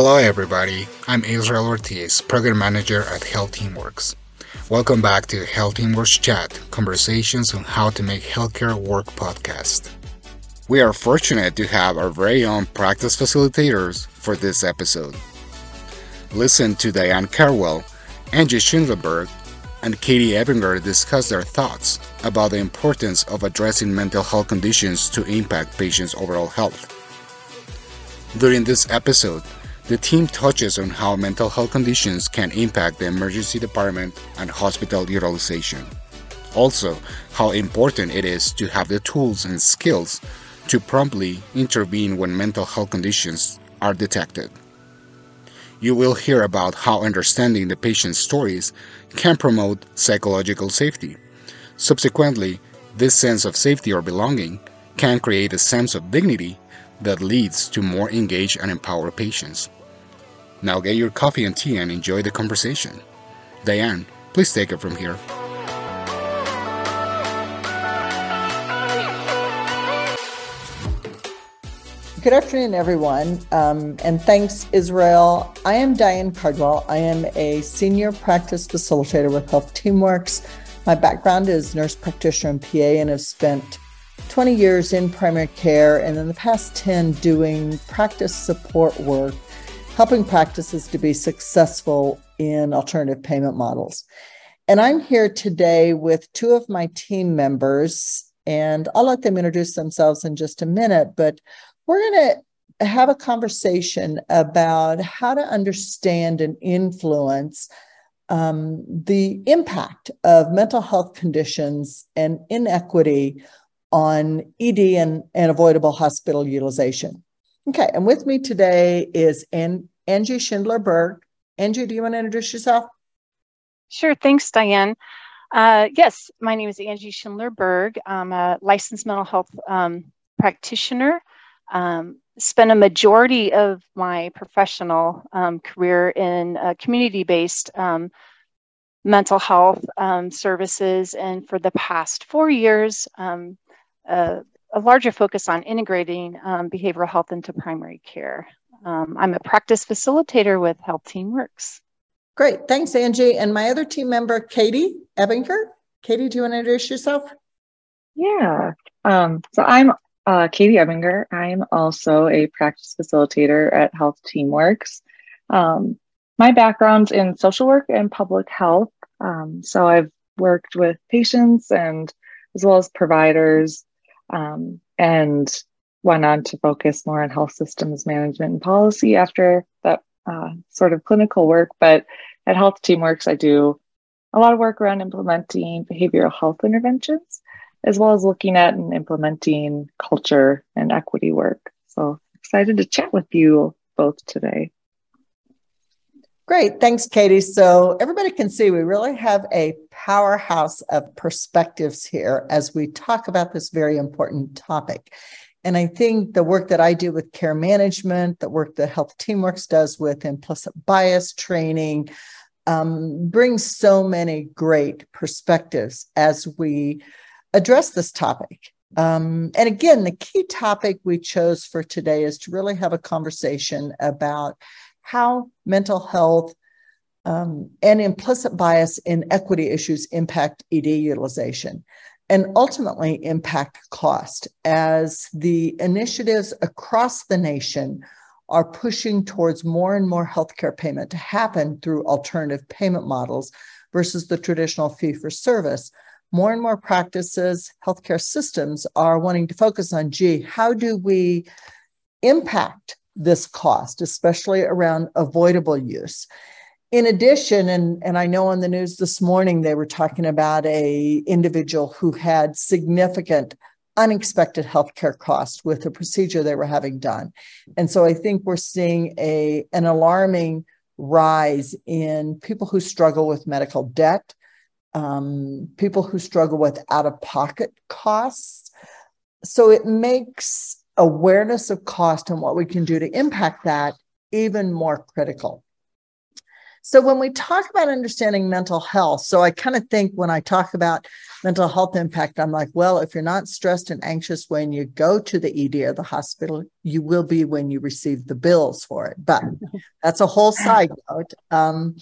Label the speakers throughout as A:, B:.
A: Hello, everybody. I'm Israel Ortiz, Program Manager at Health Teamworks. Welcome back to Health Teamworks Chat Conversations on How to Make Healthcare Work podcast. We are fortunate to have our very own practice facilitators for this episode. Listen to Diane Carwell, Angie Schindlerberg, and Katie Ebinger discuss their thoughts about the importance of addressing mental health conditions to impact patients' overall health. During this episode, the team touches on how mental health conditions can impact the emergency department and hospital utilization. Also, how important it is to have the tools and skills to promptly intervene when mental health conditions are detected. You will hear about how understanding the patient's stories can promote psychological safety. Subsequently, this sense of safety or belonging can create a sense of dignity that leads to more engaged and empowered patients. Now get your coffee and tea and enjoy the conversation. Diane, please take it from here.
B: Good afternoon, everyone, um, and thanks, Israel. I am Diane Cardwell. I am a senior practice facilitator with Health Teamworks. My background is nurse practitioner and PA, and have spent 20 years in primary care, and in the past 10 doing practice support work helping practices to be successful in alternative payment models. And I'm here today with two of my team members, and I'll let them introduce themselves in just a minute, but we're going to have a conversation about how to understand and influence um, the impact of mental health conditions and inequity on ED and, and avoidable hospital utilization. Okay, and with me today is An- Angie Schindler Berg. Angie, do you want to introduce yourself?
C: Sure, thanks, Diane. Uh, yes, my name is Angie Schindler Berg. I'm a licensed mental health um, practitioner. Um, spent a majority of my professional um, career in uh, community based um, mental health um, services, and for the past four years, um, uh, a larger focus on integrating um, behavioral health into primary care. Um, I'm a practice facilitator with Health Teamworks.
B: Great. Thanks, Angie. And my other team member, Katie Ebinger. Katie, do you want to introduce yourself?
D: Yeah. Um, so I'm uh, Katie Ebinger. I'm also a practice facilitator at Health Teamworks. Um, my background's in social work and public health. Um, so I've worked with patients and as well as providers um, and went on to focus more on health systems management and policy after that uh, sort of clinical work. But at Health Teamworks, I do a lot of work around implementing behavioral health interventions, as well as looking at and implementing culture and equity work. So excited to chat with you both today.
B: Great. Thanks, Katie. So everybody can see we really have a powerhouse of perspectives here as we talk about this very important topic. And I think the work that I do with care management, the work that Health Teamworks does with implicit bias training, um, brings so many great perspectives as we address this topic. Um, and again, the key topic we chose for today is to really have a conversation about how mental health um, and implicit bias in equity issues impact ED utilization and ultimately impact cost as the initiatives across the nation are pushing towards more and more healthcare payment to happen through alternative payment models versus the traditional fee for service. More and more practices, healthcare systems are wanting to focus on gee, how do we impact this cost, especially around avoidable use. In addition, and, and I know on the news this morning they were talking about a individual who had significant unexpected healthcare costs with a procedure they were having done. And so I think we're seeing a an alarming rise in people who struggle with medical debt, um, people who struggle with out of pocket costs. So it makes awareness of cost and what we can do to impact that even more critical. So when we talk about understanding mental health, so I kind of think when I talk about mental health impact, I'm like, well, if you're not stressed and anxious when you go to the ED or the hospital, you will be when you receive the bills for it. But that's a whole side note. Um,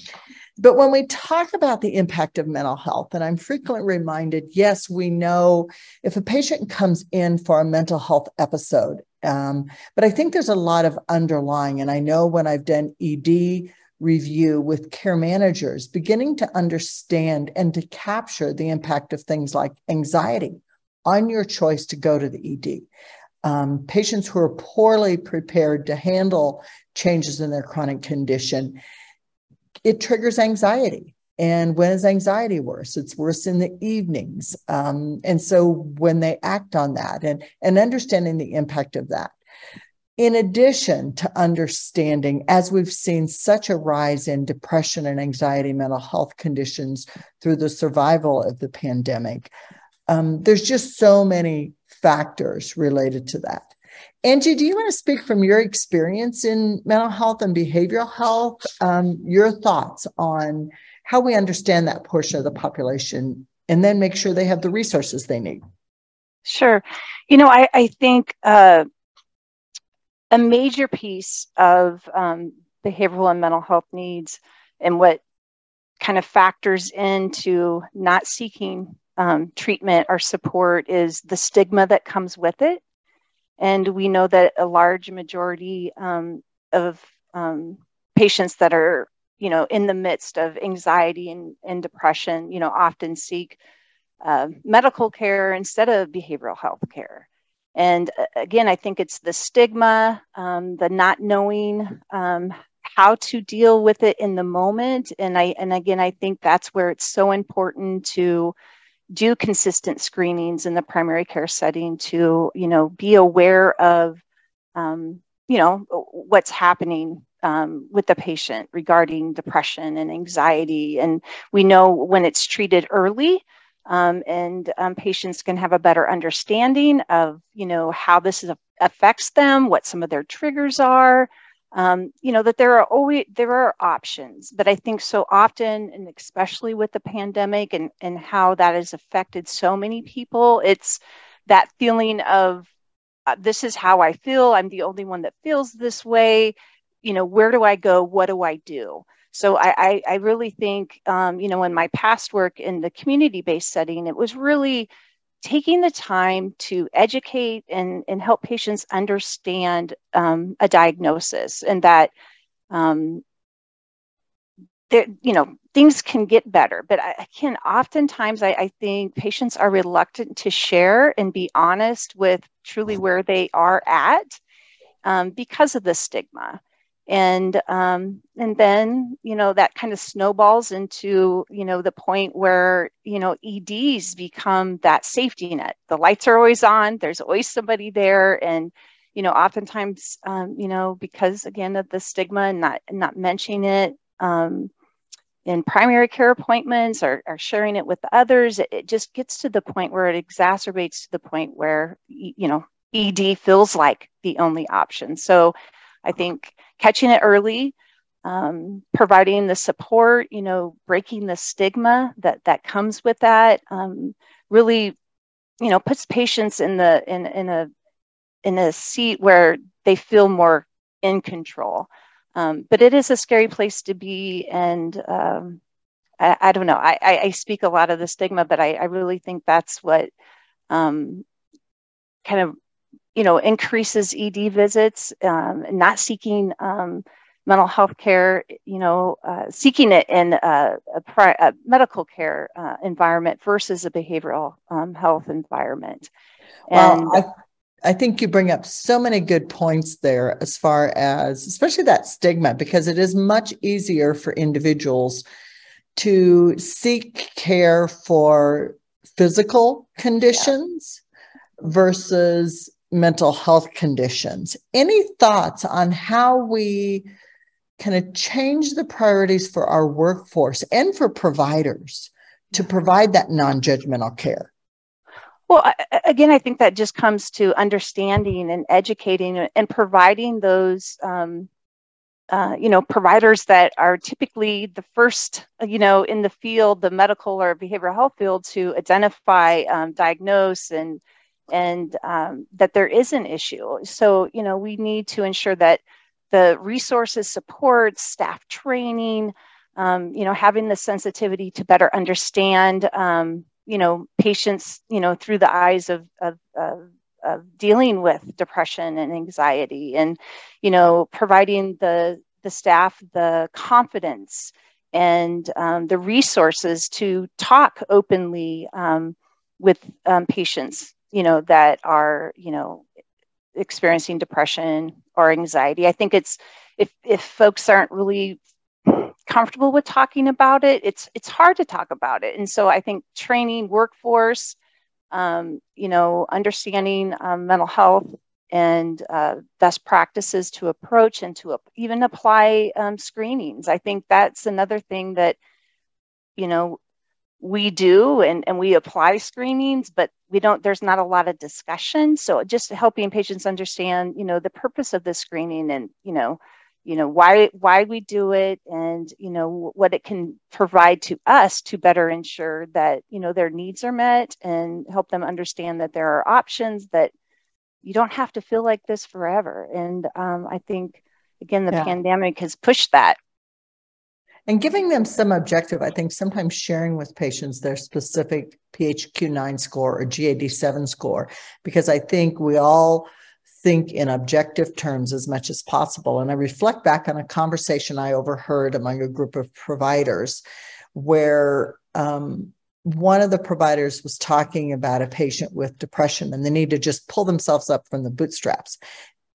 B: but when we talk about the impact of mental health, and I'm frequently reminded, yes, we know if a patient comes in for a mental health episode, um, but I think there's a lot of underlying. And I know when I've done ED review with care managers, beginning to understand and to capture the impact of things like anxiety on your choice to go to the ED. Um, patients who are poorly prepared to handle changes in their chronic condition it triggers anxiety. And when is anxiety worse? It's worse in the evenings. Um, and so when they act on that and, and understanding the impact of that, in addition to understanding, as we've seen such a rise in depression and anxiety, mental health conditions through the survival of the pandemic, um, there's just so many factors related to that. Angie, do you want to speak from your experience in mental health and behavioral health? Um, your thoughts on how we understand that portion of the population and then make sure they have the resources they need?
C: Sure. You know, I, I think uh, a major piece of um, behavioral and mental health needs and what kind of factors into not seeking um, treatment or support is the stigma that comes with it and we know that a large majority um, of um, patients that are, you know, in the midst of anxiety and, and depression, you know, often seek uh, medical care instead of behavioral health care. And uh, again, I think it's the stigma, um, the not knowing um, how to deal with it in the moment. And I, and again, I think that's where it's so important to do consistent screenings in the primary care setting to you know be aware of um, you know what's happening um, with the patient regarding depression and anxiety. And we know when it's treated early um, and um, patients can have a better understanding of you know how this is, affects them what some of their triggers are um, you know that there are always there are options but i think so often and especially with the pandemic and and how that has affected so many people it's that feeling of uh, this is how i feel i'm the only one that feels this way you know where do i go what do i do? So i i, I really think um, you know in my past work in the community based setting it was really taking the time to educate and, and help patients understand um, a diagnosis and that um, there, you know things can get better. But i can oftentimes I, I think patients are reluctant to share and be honest with truly where they are at um, because of the stigma and um, and then you know that kind of snowballs into you know the point where you know eds become that safety net. The lights are always on. There's always somebody there. And you know oftentimes um, you know because again of the stigma and not not mentioning it um, in primary care appointments or, or sharing it with others it, it just gets to the point where it exacerbates to the point where you know ed feels like the only option. So i think catching it early, um, providing the support, you know, breaking the stigma that that comes with that, um, really, you know, puts patients in the in in a in a seat where they feel more in control. Um, but it is a scary place to be, and um, I, I, don't know. I, I, speak a lot of the stigma, but I, I really think that's what um, kind of you know, increases ED visits, um, not seeking um, mental health care, you know, uh, seeking it in a, a, pri- a medical care uh, environment versus a behavioral um, health environment.
B: And well, I, I think you bring up so many good points there as far as, especially that stigma, because it is much easier for individuals to seek care for physical conditions yeah. versus mental health conditions. Any thoughts on how we kind of change the priorities for our workforce and for providers to provide that non judgmental care?
C: Well, again, I think that just comes to understanding and educating and providing those um, uh, you know, providers that are typically the first, you know, in the field, the medical or behavioral health field, to identify, um, diagnose, and and um, that there is an issue. So, you know, we need to ensure that the resources, support, staff training, um, you know, having the sensitivity to better understand, um, you know, patients, you know, through the eyes of, of, of of dealing with depression and anxiety and you know providing the the staff the confidence and um, the resources to talk openly um, with um, patients you know that are you know experiencing depression or anxiety i think it's if if folks aren't really comfortable with talking about it it's it's hard to talk about it and so i think training workforce um, you know, understanding um, mental health and uh, best practices to approach and to even apply um, screenings. I think that's another thing that, you know, we do and, and we apply screenings, but we don't, there's not a lot of discussion. So just helping patients understand, you know, the purpose of the screening and, you know, you know why why we do it and you know what it can provide to us to better ensure that you know their needs are met and help them understand that there are options that you don't have to feel like this forever and um, i think again the yeah. pandemic has pushed that
B: and giving them some objective i think sometimes sharing with patients their specific phq9 score or gad7 score because i think we all think in objective terms as much as possible. And I reflect back on a conversation I overheard among a group of providers where um, one of the providers was talking about a patient with depression and the need to just pull themselves up from the bootstraps.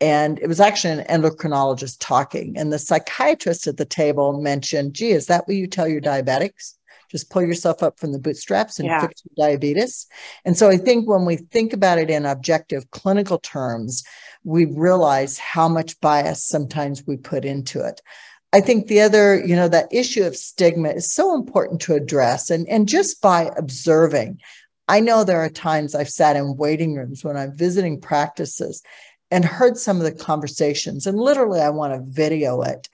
B: And it was actually an endocrinologist talking. And the psychiatrist at the table mentioned, gee, is that what you tell your diabetics? just pull yourself up from the bootstraps and yeah. fix your diabetes. And so I think when we think about it in objective clinical terms, we realize how much bias sometimes we put into it. I think the other, you know, that issue of stigma is so important to address. And, and just by observing, I know there are times I've sat in waiting rooms when I'm visiting practices and heard some of the conversations, and literally I want to video it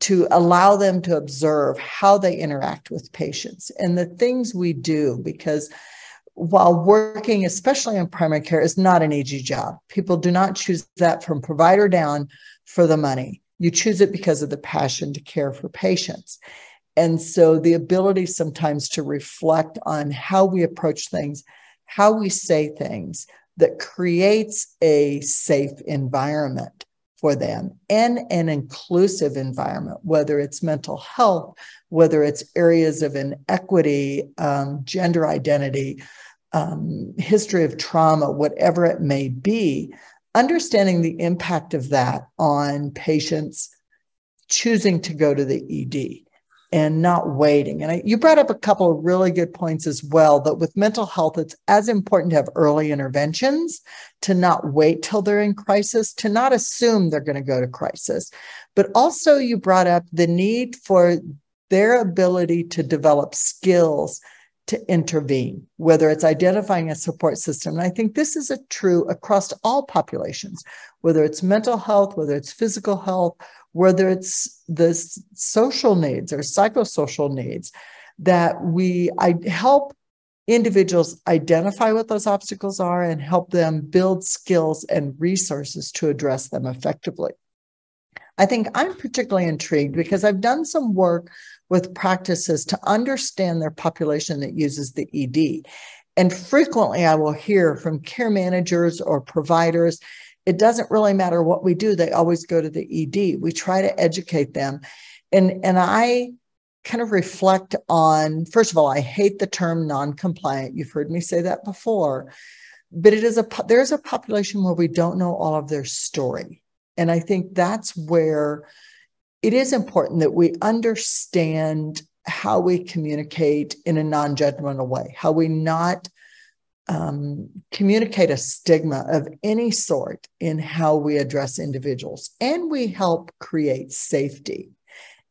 B: to allow them to observe how they interact with patients and the things we do because while working especially in primary care is not an easy job. People do not choose that from provider down for the money. You choose it because of the passion to care for patients. And so the ability sometimes to reflect on how we approach things how we say things that creates a safe environment for them and an inclusive environment, whether it's mental health, whether it's areas of inequity, um, gender identity, um, history of trauma, whatever it may be, understanding the impact of that on patients choosing to go to the ED and not waiting. And I, you brought up a couple of really good points as well that with mental health, it's as important to have early interventions, to not wait till they're in crisis, to not assume they're going to go to crisis. But also, you brought up the need for their ability to develop skills to intervene, whether it's identifying a support system. And I think this is a true across all populations, whether it's mental health, whether it's physical health, whether it's the social needs or psychosocial needs, that we I help individuals identify what those obstacles are and help them build skills and resources to address them effectively. I think I'm particularly intrigued because I've done some work with practices to understand their population that uses the ED. And frequently I will hear from care managers or providers it doesn't really matter what we do they always go to the ed we try to educate them. And and i kind of reflect on first of all i hate the term non-compliant. You've heard me say that before. But it is a there's a population where we don't know all of their story. And i think that's where it is important that we understand how we communicate in a non-judgmental way how we not um, communicate a stigma of any sort in how we address individuals and we help create safety.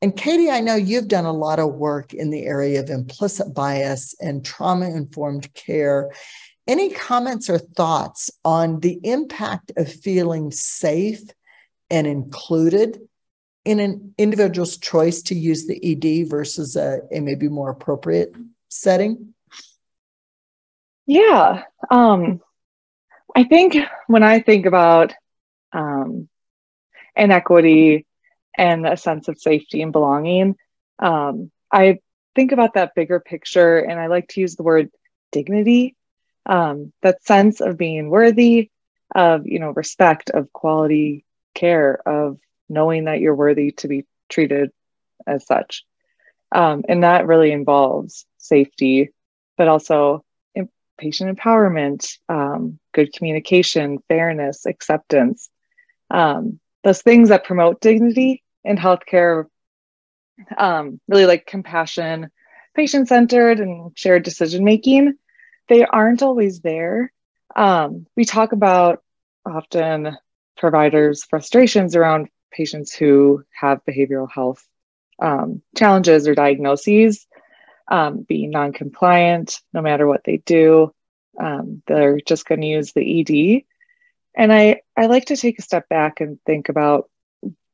B: And Katie, I know you've done a lot of work in the area of implicit bias and trauma informed care. Any comments or thoughts on the impact of feeling safe and included in an individual's choice to use the ED versus a, a maybe more appropriate setting?
D: Yeah. Um, I think when I think about um, inequity and a sense of safety and belonging, um, I think about that bigger picture and I like to use the word dignity, um, that sense of being worthy, of you know respect, of quality care, of knowing that you're worthy to be treated as such. Um, and that really involves safety, but also patient empowerment, um, good communication, fairness, acceptance, um, those things that promote dignity in healthcare, um, really like compassion, patient centered, and shared decision making, they aren't always there. Um, we talk about often providers' frustrations around patients who have behavioral health um, challenges or diagnoses, um, being non-compliant no matter what they do. Um, they're just going to use the ED. And I, I like to take a step back and think about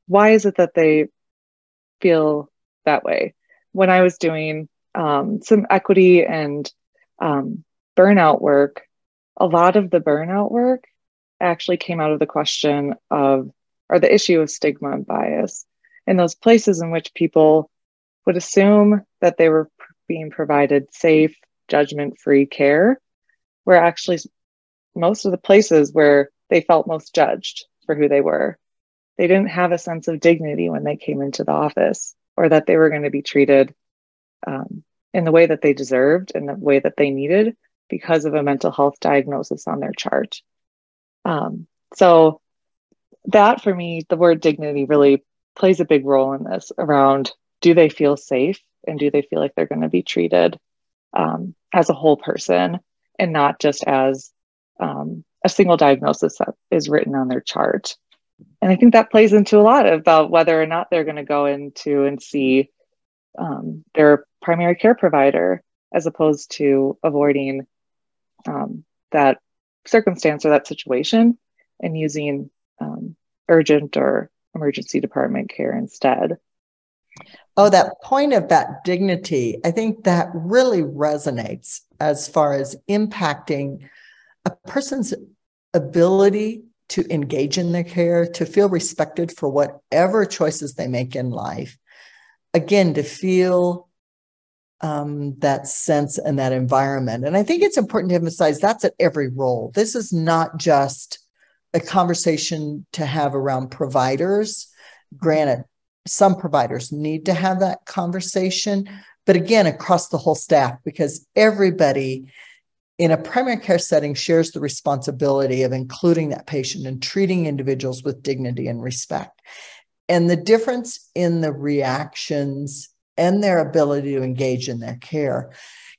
D: why is it that they feel that way? When I was doing um, some equity and um, burnout work, a lot of the burnout work actually came out of the question of, or the issue of stigma and bias in those places in which people would assume that they were being provided safe, judgment free care, were actually most of the places where they felt most judged for who they were. They didn't have a sense of dignity when they came into the office or that they were going to be treated um, in the way that they deserved and the way that they needed because of a mental health diagnosis on their chart. Um, so, that for me, the word dignity really plays a big role in this around do they feel safe and do they feel like they're going to be treated um, as a whole person and not just as um, a single diagnosis that is written on their chart. And I think that plays into a lot about whether or not they're going to go into and see um, their primary care provider as opposed to avoiding um, that circumstance or that situation and using um, urgent or emergency department care instead.
B: Oh, that point of that dignity, I think that really resonates as far as impacting a person's ability to engage in their care, to feel respected for whatever choices they make in life. Again, to feel um, that sense and that environment. And I think it's important to emphasize that's at every role. This is not just a conversation to have around providers. Granted, some providers need to have that conversation, but again, across the whole staff, because everybody in a primary care setting shares the responsibility of including that patient and treating individuals with dignity and respect. And the difference in the reactions and their ability to engage in their care.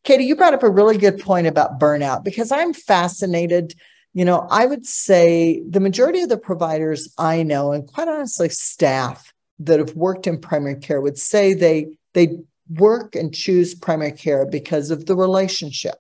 B: Katie, you brought up a really good point about burnout because I'm fascinated. You know, I would say the majority of the providers I know, and quite honestly, staff that have worked in primary care would say they they work and choose primary care because of the relationships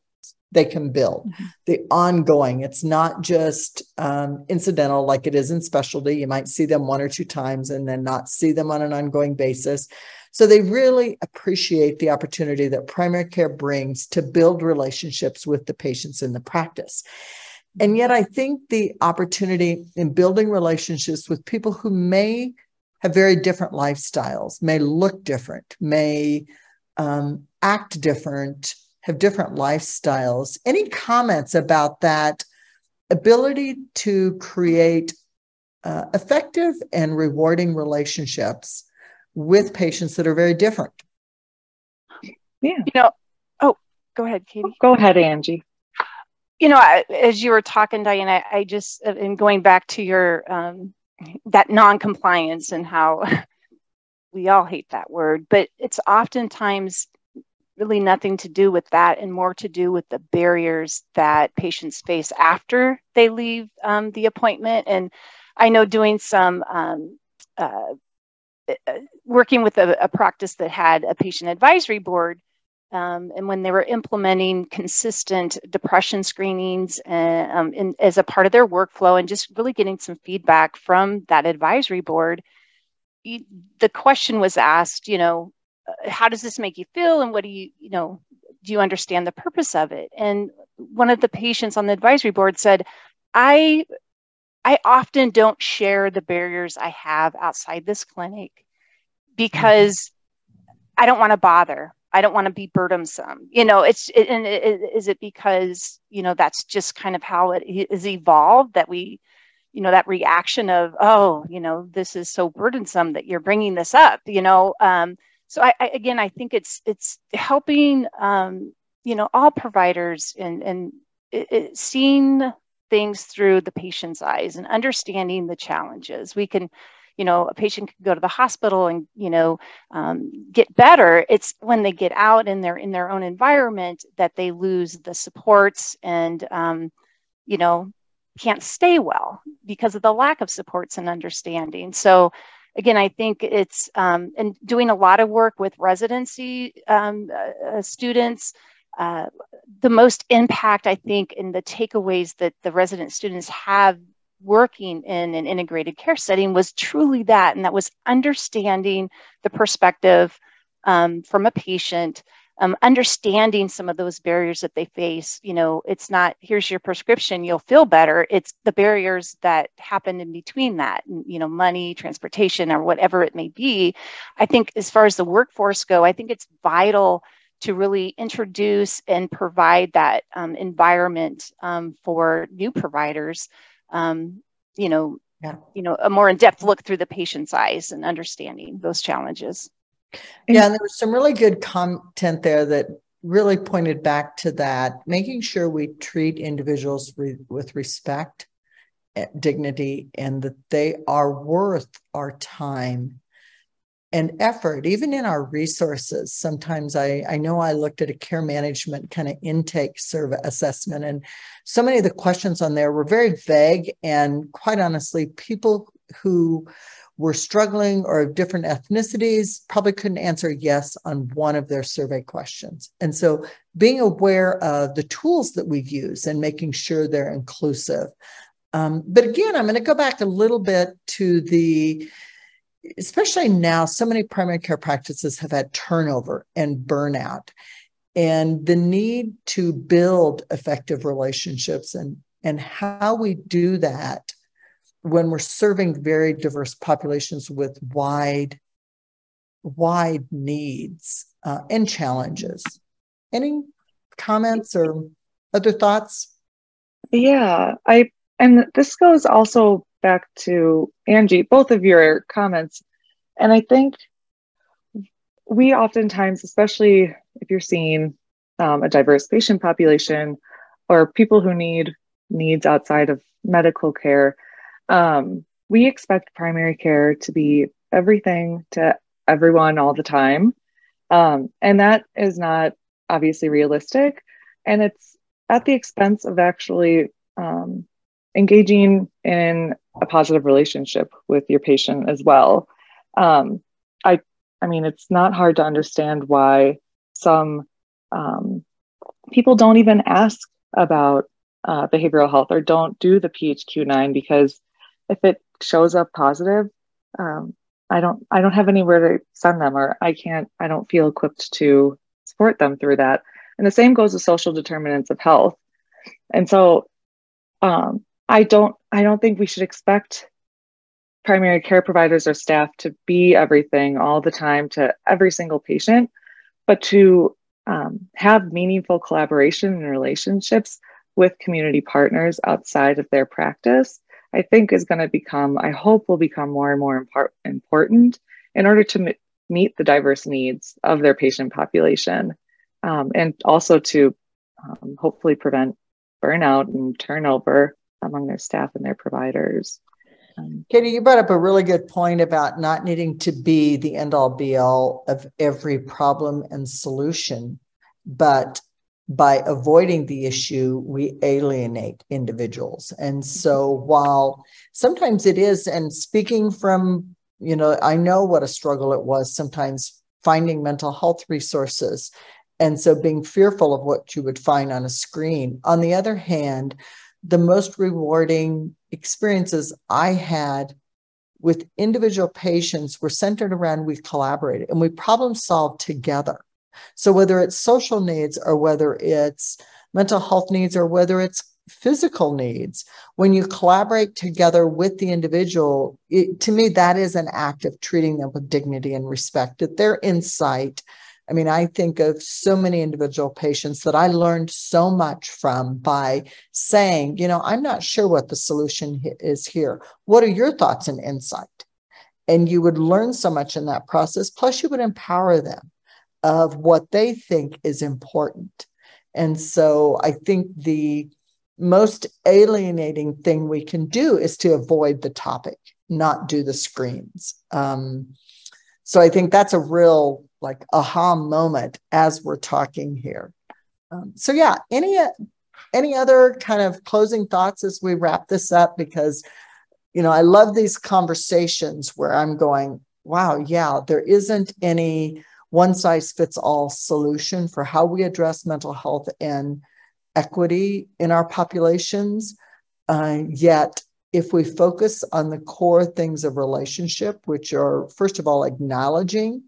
B: they can build mm-hmm. the ongoing. It's not just um, incidental like it is in specialty. You might see them one or two times and then not see them on an ongoing basis. So they really appreciate the opportunity that primary care brings to build relationships with the patients in the practice. And yet i think the opportunity in building relationships with people who may have very different lifestyles may look different may um, act different have different lifestyles. Any comments about that ability to create uh, effective and rewarding relationships with patients that are very different?
C: Yeah. You know, oh, go ahead, Katie.
D: Go ahead, Angie.
C: You know, I, as you were talking, Diane, I, I just, in going back to your, um, that non-compliance and how we all hate that word, but it's oftentimes really nothing to do with that and more to do with the barriers that patients face after they leave um, the appointment. And I know doing some um, uh, uh, working with a, a, practice that had a patient advisory board. Um, and when they were implementing consistent depression screenings and, uh, um, in, as a part of their workflow, and just really getting some feedback from that advisory board, the question was asked, you know, uh, how does this make you feel, and what do you, you know, do you understand the purpose of it? And one of the patients on the advisory board said, I I often don't share the barriers I have outside this clinic because mm-hmm. I don't want to bother. I don't want to be burdensome. You know, it's it, and it, is it because you know that's just kind of how it is evolved that we, you know, that reaction of oh, you know, this is so burdensome that you're bringing this up. You know, um, so I, I, again, I think it's it's helping um, you know all providers and and it, it, seeing things through the patient's eyes and understanding the challenges. We can, you know, a patient can go to the hospital and, you know, um, get better. It's when they get out and they're in their own environment that they lose the supports and, um, you know, can't stay well because of the lack of supports and understanding. So, again, I think it's um, and doing a lot of work with residency um, uh, students uh, the most impact, I think, in the takeaways that the resident students have working in an integrated care setting was truly that, and that was understanding the perspective um, from a patient, um, understanding some of those barriers that they face. You know, it's not here's your prescription, you'll feel better. It's the barriers that happen in between that, you know, money, transportation, or whatever it may be. I think as far as the workforce go, I think it's vital to really introduce and provide that um, environment um, for new providers um, you know yeah. you know a more in-depth look through the patient's eyes and understanding those challenges
B: yeah and there was some really good content there that really pointed back to that making sure we treat individuals re- with respect eh, dignity and that they are worth our time and effort, even in our resources. Sometimes I, I know I looked at a care management kind of intake survey assessment, and so many of the questions on there were very vague. And quite honestly, people who were struggling or of different ethnicities probably couldn't answer yes on one of their survey questions. And so being aware of the tools that we use and making sure they're inclusive. Um, but again, I'm going to go back a little bit to the especially now, so many primary care practices have had turnover and burnout, and the need to build effective relationships and, and how we do that when we're serving very diverse populations with wide, wide needs uh, and challenges. Any comments or other thoughts?
D: Yeah, I and this goes also back to Angie, both of your comments. And I think we oftentimes, especially if you're seeing um, a diverse patient population or people who need needs outside of medical care, um, we expect primary care to be everything to everyone all the time. Um, and that is not obviously realistic. And it's at the expense of actually um, engaging in a positive relationship with your patient as well. Um, I, I mean, it's not hard to understand why some um, people don't even ask about uh, behavioral health or don't do the PHQ-9 because if it shows up positive, um, I don't, I don't have anywhere to send them, or I can't, I don't feel equipped to support them through that. And the same goes with social determinants of health. And so, um, I don't I don't think we should expect primary care providers or staff to be everything all the time to every single patient, but to um, have meaningful collaboration and relationships with community partners outside of their practice, I think is going to become, I hope will become more and more important in order to m- meet the diverse needs of their patient population um, and also to um, hopefully prevent burnout and turnover among their staff and their providers.
B: Um, Katie, you brought up a really good point about not needing to be the end all be all of every problem and solution, but by avoiding the issue, we alienate individuals. And so while sometimes it is, and speaking from, you know, I know what a struggle it was sometimes finding mental health resources. And so being fearful of what you would find on a screen. On the other hand, the most rewarding experiences I had with individual patients, we're centered around we collaborated and we problem solved together. So whether it's social needs or whether it's mental health needs or whether it's physical needs, when you collaborate together with the individual, it, to me, that is an act of treating them with dignity and respect, that their insight. I mean, I think of so many individual patients that I learned so much from by saying, you know, I'm not sure what the solution is here. What are your thoughts and insight? And you would learn so much in that process. Plus, you would empower them of what they think is important. And so I think the most alienating thing we can do is to avoid the topic, not do the screens. Um, so I think that's a real like aha moment as we're talking here. Um, so yeah, any any other kind of closing thoughts as we wrap this up? Because you know I love these conversations where I'm going, wow, yeah, there isn't any one size fits all solution for how we address mental health and equity in our populations. Uh, yet, if we focus on the core things of relationship, which are, first of all, acknowledging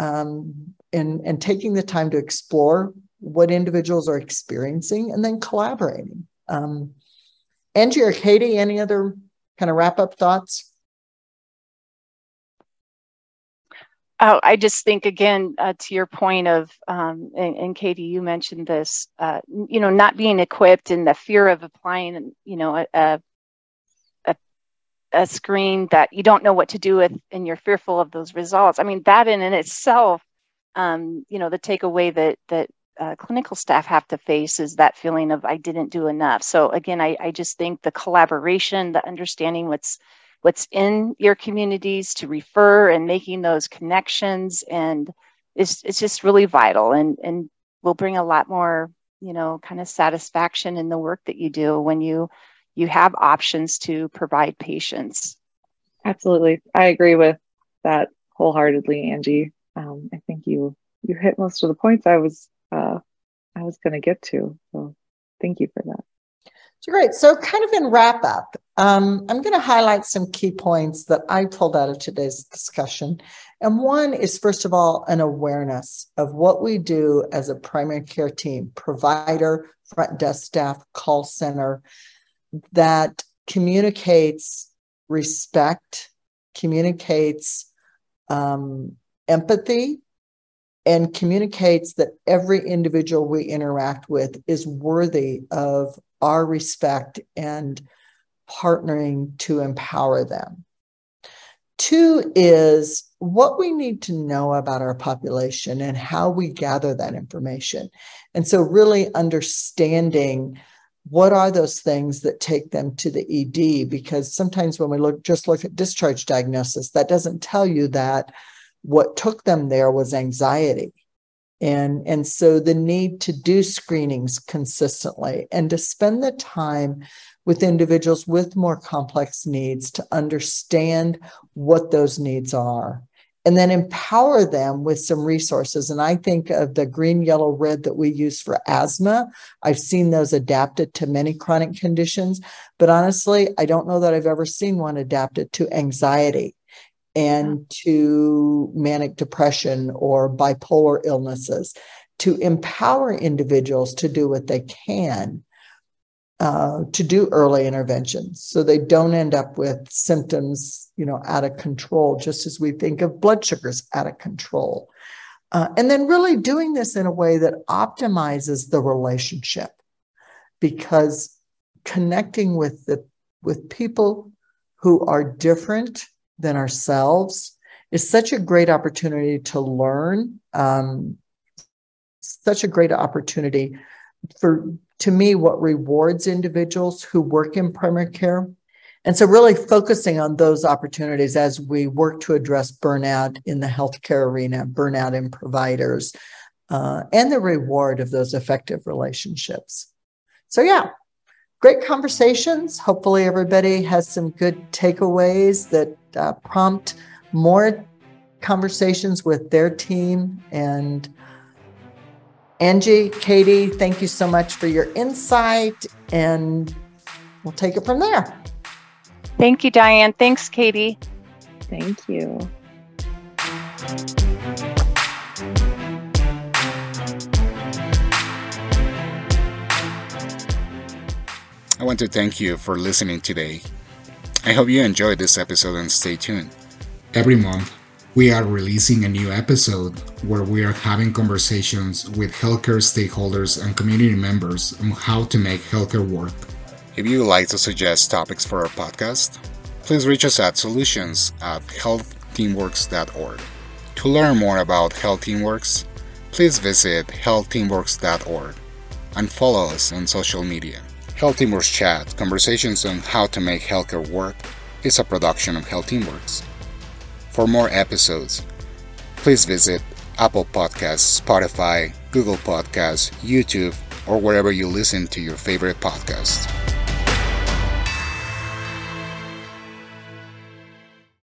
B: um, and, and taking the time to explore what individuals are experiencing and then collaborating. Um, Angie or Katie, any other kind of wrap up thoughts?
C: Oh, I just think again uh, to your point of, um, and, and, Katie, you mentioned this, uh, you know, not being equipped and the fear of applying, you know, a, a, a screen that you don't know what to do with, and you're fearful of those results. I mean, that in and itself, um, you know, the takeaway that that uh, clinical staff have to face is that feeling of I didn't do enough. So again, I, I just think the collaboration, the understanding what's what's in your communities to refer and making those connections and it's, it's just really vital and and will bring a lot more you know kind of satisfaction in the work that you do when you you have options to provide patients
D: absolutely i agree with that wholeheartedly angie um, i think you you hit most of the points i was uh, i was going to get to so thank you for that
B: so great. So, kind of in wrap up, um, I'm going to highlight some key points that I pulled out of today's discussion. And one is, first of all, an awareness of what we do as a primary care team, provider, front desk staff, call center, that communicates respect, communicates um, empathy, and communicates that every individual we interact with is worthy of our respect and partnering to empower them. Two is what we need to know about our population and how we gather that information. And so, really understanding what are those things that take them to the ED, because sometimes when we look just look at discharge diagnosis, that doesn't tell you that what took them there was anxiety. And, and so the need to do screenings consistently and to spend the time with individuals with more complex needs to understand what those needs are and then empower them with some resources. And I think of the green, yellow, red that we use for asthma. I've seen those adapted to many chronic conditions, but honestly, I don't know that I've ever seen one adapted to anxiety and to manic depression or bipolar illnesses to empower individuals to do what they can uh, to do early interventions. So they don't end up with symptoms you know out of control just as we think of blood sugars out of control. Uh, and then really doing this in a way that optimizes the relationship because connecting with the with people who are different than ourselves is such a great opportunity to learn um, such a great opportunity for to me what rewards individuals who work in primary care and so really focusing on those opportunities as we work to address burnout in the healthcare arena burnout in providers uh, and the reward of those effective relationships so yeah great conversations. Hopefully, everybody has some good takeaways that uh, prompt more conversations with their team. And Angie, Katie, thank you so much for your insight, and we'll take it from there.
C: Thank you, Diane. Thanks, Katie.
D: Thank you.
A: I want to thank you for listening today. I hope you enjoyed this episode and stay tuned. Every month, we are releasing a new episode where we are having conversations with healthcare stakeholders and community members on how to make healthcare work. If you would like to suggest topics for our podcast, please reach us at solutions at healthteamworks.org. To learn more about Health Teamworks, please visit healthteamworks.org and follow us on social media. Health Teamworks Chat Conversations on How to Make Healthcare Work is a production of Health Teamworks. For more episodes, please visit Apple Podcasts, Spotify, Google Podcasts, YouTube, or wherever you listen to your favorite podcasts.